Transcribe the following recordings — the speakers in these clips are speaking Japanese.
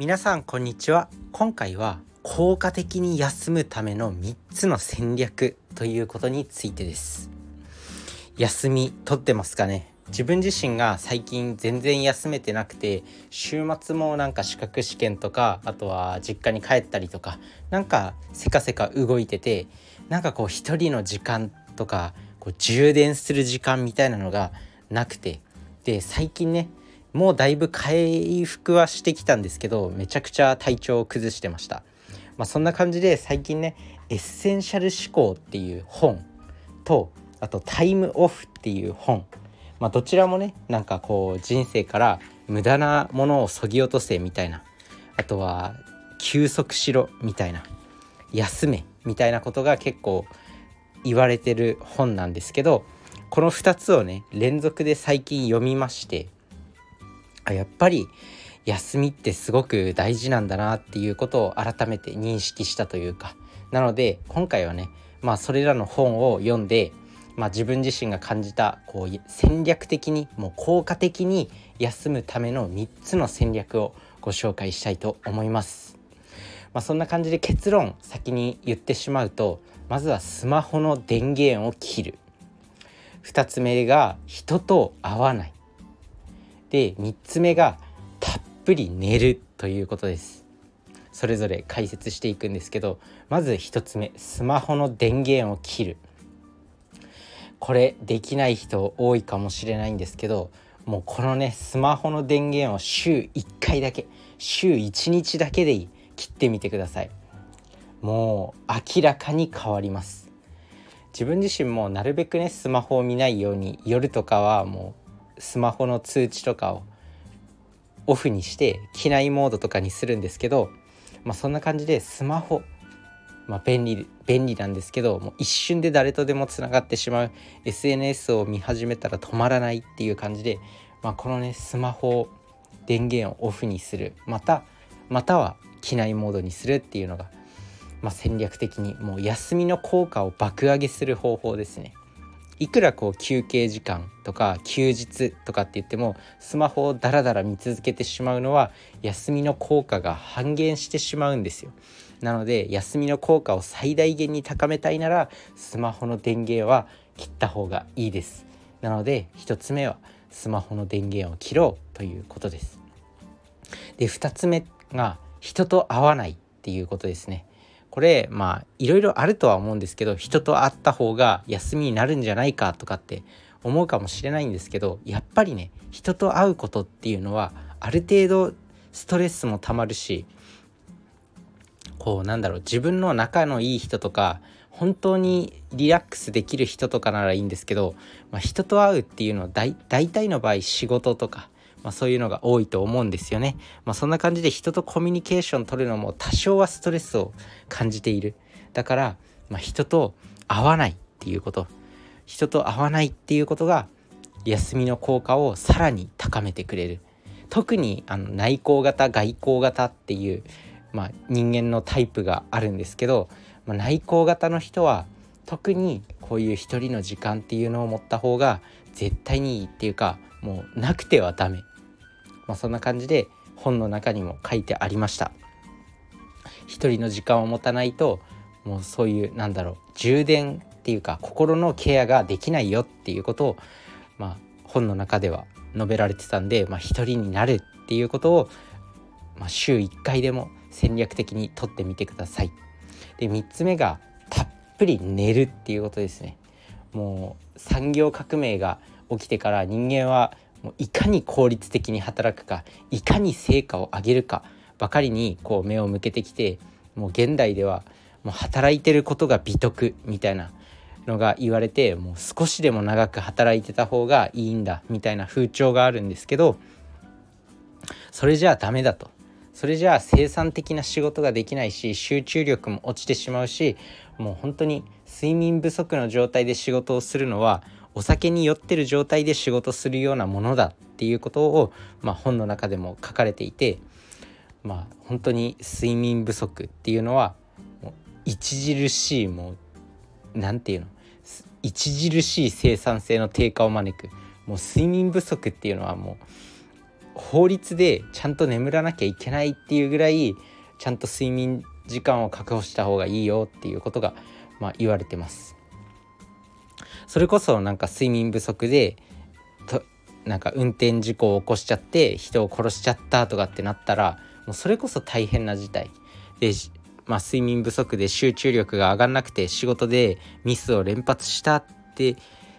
皆さんこんにちは。今回は効果的に休むための3つの戦略ということについてです。休み取ってますかね？自分自身が最近全然休めてなくて週末もなんか資格試験とかあとは実家に帰ったりとかなんかせかせか動いててなんかこう一人の時間とかこう充電する時間みたいなのがなくて。で最近ねもうだいぶ回復はしてきたんですけどめちゃくちゃ体調を崩してました。まあそんな感じで最近ねエッセンシャル思考っていう本とあと Time Off っていう本。まあどちらもねなんかこう人生から無駄なものをそぎ落とせみたいな。あとは休息しろみたいな。休めみたいなことが結構言われてる本なんですけどこの2つをね連続で最近読みましてあやっぱり休みってすごく大事なんだなっていうことを改めて認識したというか。なので今回はねまあそれらの本を読んで、まあ、自分自身が感じたこう戦略的にもう効果的に休むための3つの戦略をご紹介したいと思います。まあ、そんな感じで結論先に言ってしまうとまずはスマホの電源を切る。2つ目が人と会わない。で3つ目がたっぷり寝るということです。それぞれ解説していくんですけどまず1つ目スマホの電源を切る。これできない人多いかもしれないんですけどもうこのねスマホの電源を週1回だけ週1日だけでいい。切ってみてください。もう明らかに変わります。自分自身もなるべくねスマホを見ないように夜とかはもうスマホの通知とかをオフにして機内モードとかにするんですけど、まあ、そんな感じでスマホ、まあ、便利便利なんですけどもう一瞬で誰とでもつながってしまう SNS を見始めたら止まらないっていう感じで、まあ、このねスマホ電源をオフにするまたまたは機内モードにするっていうのがまあ、戦略的にもう休みの効果を爆上げする方法ですね。いくらこう休憩時間とか休日とかって言ってもスマホをダラダラ見続けてしまうのは休みの効果が半減してしまうんですよ。なので休みの効果を最大限に高めたいならスマホの電源は切った方がいいです。なので1つ目はスマホの電源を切ろうということです。で2つ目が人と会わないっていうことですね。これまあいろいろあるとは思うんですけど人と会った方が休みになるんじゃないかとかって思うかもしれないんですけどやっぱりね人と会うことっていうのはある程度ストレスもたまるしこうなんだろう自分の仲のいい人とか本当にリラックスできる人とかならいいんですけど、まあ、人と会うっていうのは大体の場合仕事とかまあ、そういうのが多いと思うんですよね。まあ、そんな感じで人とコミュニケーション取るのも多少はストレスを感じている。だから、まあ、人と会わないっていうこと人と会わないっていうことが休みの効果をさらに高めてくれる。特にあの内向型外向型っていう、まあ、人間のタイプがあるんですけど、まあ、内向型の人は特にこういう一人の時間っていうのを持った方が絶対にいいっていうかもうなくてはダメまあ、そんな感じで本の中にも書いてありました一人の時間を持たないともうそういうなんだろう充電っていうか心のケアができないよっていうことを、まあ、本の中では述べられてたんで、まあ、一人になるっていうことを、まあ、週1回でも戦略的にとってみてください。で3つ目がたっぷり寝るっていうことですね。もう産業革命が起きてから人間はもういかに効率的に働くかいかに成果を上げるかばかりにこう目を向けてきてもう現代ではもう働いてることが美徳みたいなのが言われてもう少しでも長く働いてた方がいいんだみたいな風潮があるんですけどそれじゃあダメだと。それじゃあ生産的な仕事ができないし集中力も落ちてしまうしもう本当に睡眠不足の状態で仕事をするのはお酒に酔ってる状態で仕事するようなものだっていうことを、まあ、本の中でも書かれていてまあ本当に睡眠不足っていうのは著しいもう何て言うの著しい生産性の低下を招くもう睡眠不足っていうのはもう法律でちゃんと眠らなきゃいけないっていうぐらいちゃんと睡眠時間を確保した方がいいよっていうことが、まあ、言われてます。それこそなんか睡眠不足でとなんか運転事故を起こしちゃって人を殺しちゃったとかってなったらもうそれこそ大変な事態で、まあ、睡眠不足で集中力が上がんなくて仕事でミスを連発したって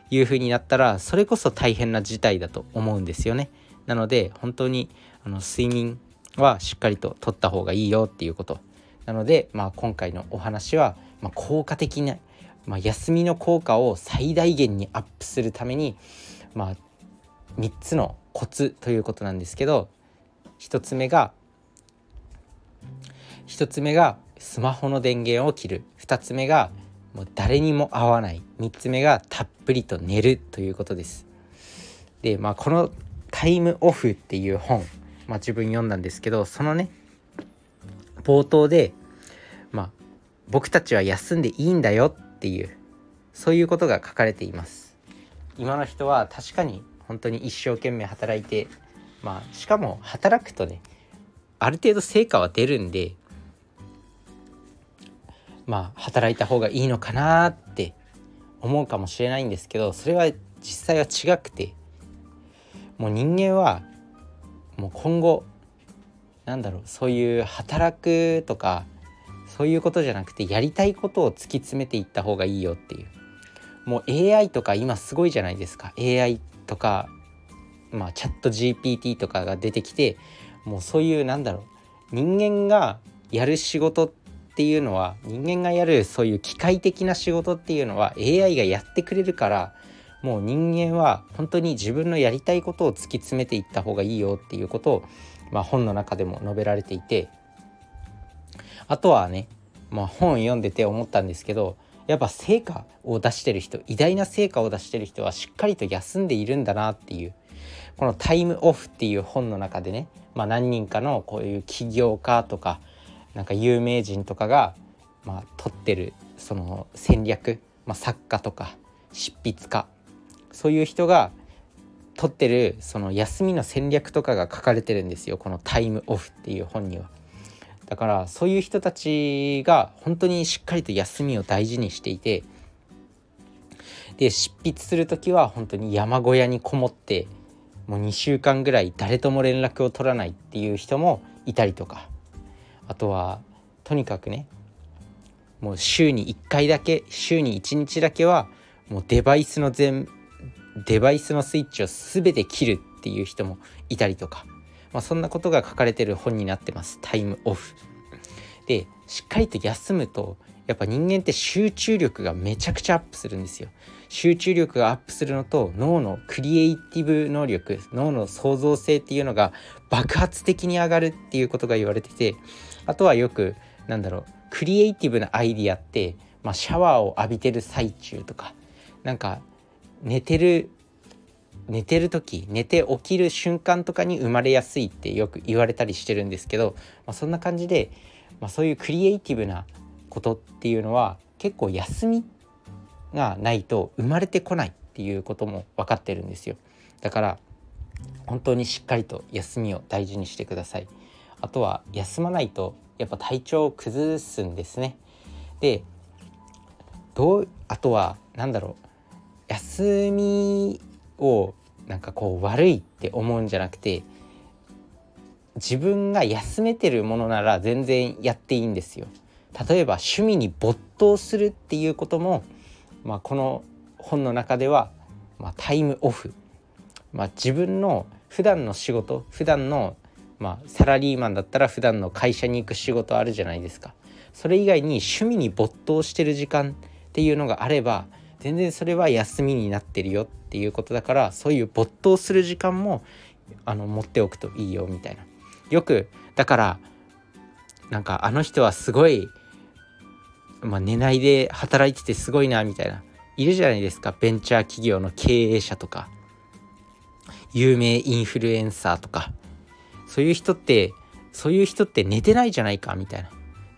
いう風になったらそれこそ大変な事態だと思うんですよね。なので本当にあの睡眠はしっかりと取った方がいいよっていうことなので、まあ、今回のお話は、まあ、効果的な、まあ、休みの効果を最大限にアップするために、まあ、3つのコツということなんですけど1つ目が1つ目がスマホの電源を切る2つ目がもう誰にも会わない3つ目がたっぷりと寝るということです。でまあこのタイムオフっていう本、まあ、自分読んだんですけどそのね冒頭で、まあ、僕たちは休んでいいんだよっていうそういうことが書かれています。今の人は確かに本当に一生懸命働いてまあしかも働くとねある程度成果は出るんでまあ働いた方がいいのかなって思うかもしれないんですけどそれは実際は違くてもう人間はもう今後なんだろうそういう働くとかそういうことじゃなくてやりたいことを突き詰めていった方がいいよっていう。もう AI とか今すごいじゃないですか。AI とかまあチャット GPT とかが出てきてもうそういうなんだろう。人間がやる仕事っていうのは人間がやるそういう機械的な仕事っていうのは AI がやってくれるからもう人間は本当に自分のやりたいことを突き詰めていった方がいいよっていうことを、まあ、本の中でも述べられていてあとはね、まあ、本読んでて思ったんですけどやっぱ成果を出してる人偉大な成果を出してる人はしっかりと休んでいるんだなっていうこの「タイムオフ」っていう本の中でね、まあ、何人かのこういう起業家とかなんか有名人とかが、まあ、取ってるその戦略、まあ、作家とか執筆家そういう人が取ってるその休みの戦略とかが書かれてるんですよこの「タイムオフ」っていう本には。だからそういう人たちが本当にしっかりと休みを大事にしていてで執筆する時は本当に山小屋にこもってもう2週間ぐらい誰とも連絡を取らないっていう人もいたりとかあとはとにかくねもう週に1回だけ週に1日だけはもうデバイスの全デバイスのスイッチを全て切るっていう人もいたりとか、まあ、そんなことが書かれてる本になってますタイムオフ。でしっかりと休むとやっぱ人間って集中力がめちゃくちゃアップするんですよ。集中力がアップするのと脳のクリエイティブ能力脳の創造性っていうのが爆発的に上がるっていうことが言われててあとはよくなんだろうクリエイティブなアイディアって、まあ、シャワーを浴びてる最中とかなんか寝てる寝てる時寝て起きる瞬間とかに生まれやすいってよく言われたりしてるんですけど、まあ、そんな感じで、まあ、そういうクリエイティブなことっていうのは結構休みがないと生まれてこないっていうことも分かってるんですよ。だから本当にしっかりと休みを大事にしてください。あとは休まないとやっぱ体調を崩すんですね。でどうあとは何だろう。休みをなんかこう悪いって思うんじゃなくて自分が休めてるものなら全然やっていいんですよ。例えば趣味に没頭するっていうことも、まあ、この本の中では、まあ、タイムオフ、まあ、自分の普段の仕事普段のまあサラリーマンだったら普段の会社に行く仕事あるじゃないですか。それ以外に趣味に没頭してる時間っていうのがあれば全然それは休みになってるよっていうことだからそういう没頭する時間もあの持っておくといいよみたいな。よくだからなんかあの人はすごい、まあ、寝ないで働いててすごいなみたいないるじゃないですか。ベンチャー企業の経営者とか有名インフルエンサーとか。そういう人ってそういう人って寝てないじゃないかみたいな。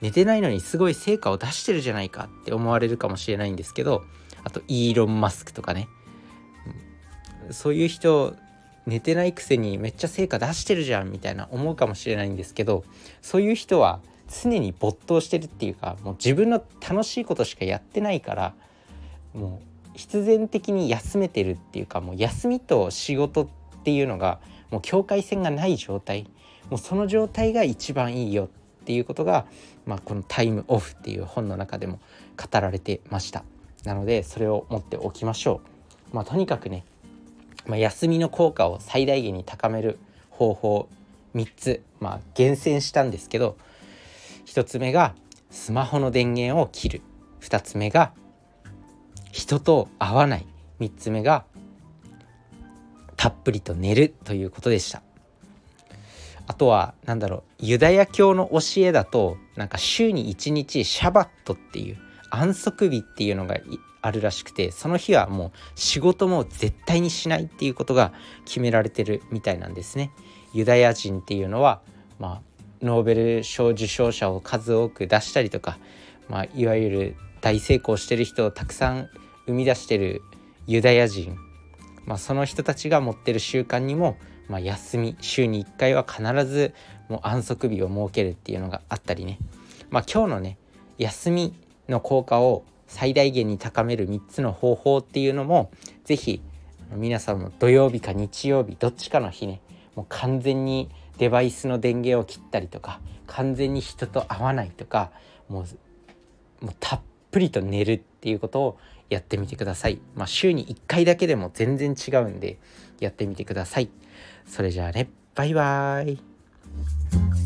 寝てないのにすごい成果を出してるじゃないかって思われるかもしれないんですけどあとイーロン・マスクとかね。そういう人寝てないくせにめっちゃ成果出してるじゃんみたいな思うかもしれないんですけどそういう人は常に没頭してるっていうかもう自分の楽しいことしかやってないからもう必然的に休めてるっていうかもう休みと仕事っていうのがもう境界線がない状態。もうその状態が一番いいよっていうことが、まあ、この「タイムオフ」っていう本の中でも語られてました。なのでそれを持っておきましょう。まあとにかくね、まあ、休みの効果を最大限に高める方法3つ、まあ、厳選したんですけど1つ目がスマホの電源を切る。2つ目が人と会わない。3つ目がたっぷりと寝る。ということでした。あとは何だろうユダヤ教の教えだとなんか週に1日シャバットっていう安息日っていうのがあるらしくてその日はもう仕事も絶対にしないっていうことが決められてるみたいなんですね。ユダヤ人っていうのは、まあ、ノーベル賞受賞者を数多く出したりとか、まあ、いわゆる大成功してる人をたくさん生み出してるユダヤ人、まあ、その人たちが持ってる習慣にも、まあ、休み週に1回は必ずもう安息日を設けるっていうのがあったりね、まあ、今日のね休みの効果を最大限に高める3つの方法っていうのも是非皆さんも土曜日か日曜日どっちかの日ねもう完全にデバイスの電源を切ったりとか完全に人と会わないとかもうもうたっぷりと寝るっていうことをやってみてください。まあ、週に1回だけでも全然違うんでやってみてください。それじゃあねバイバーイ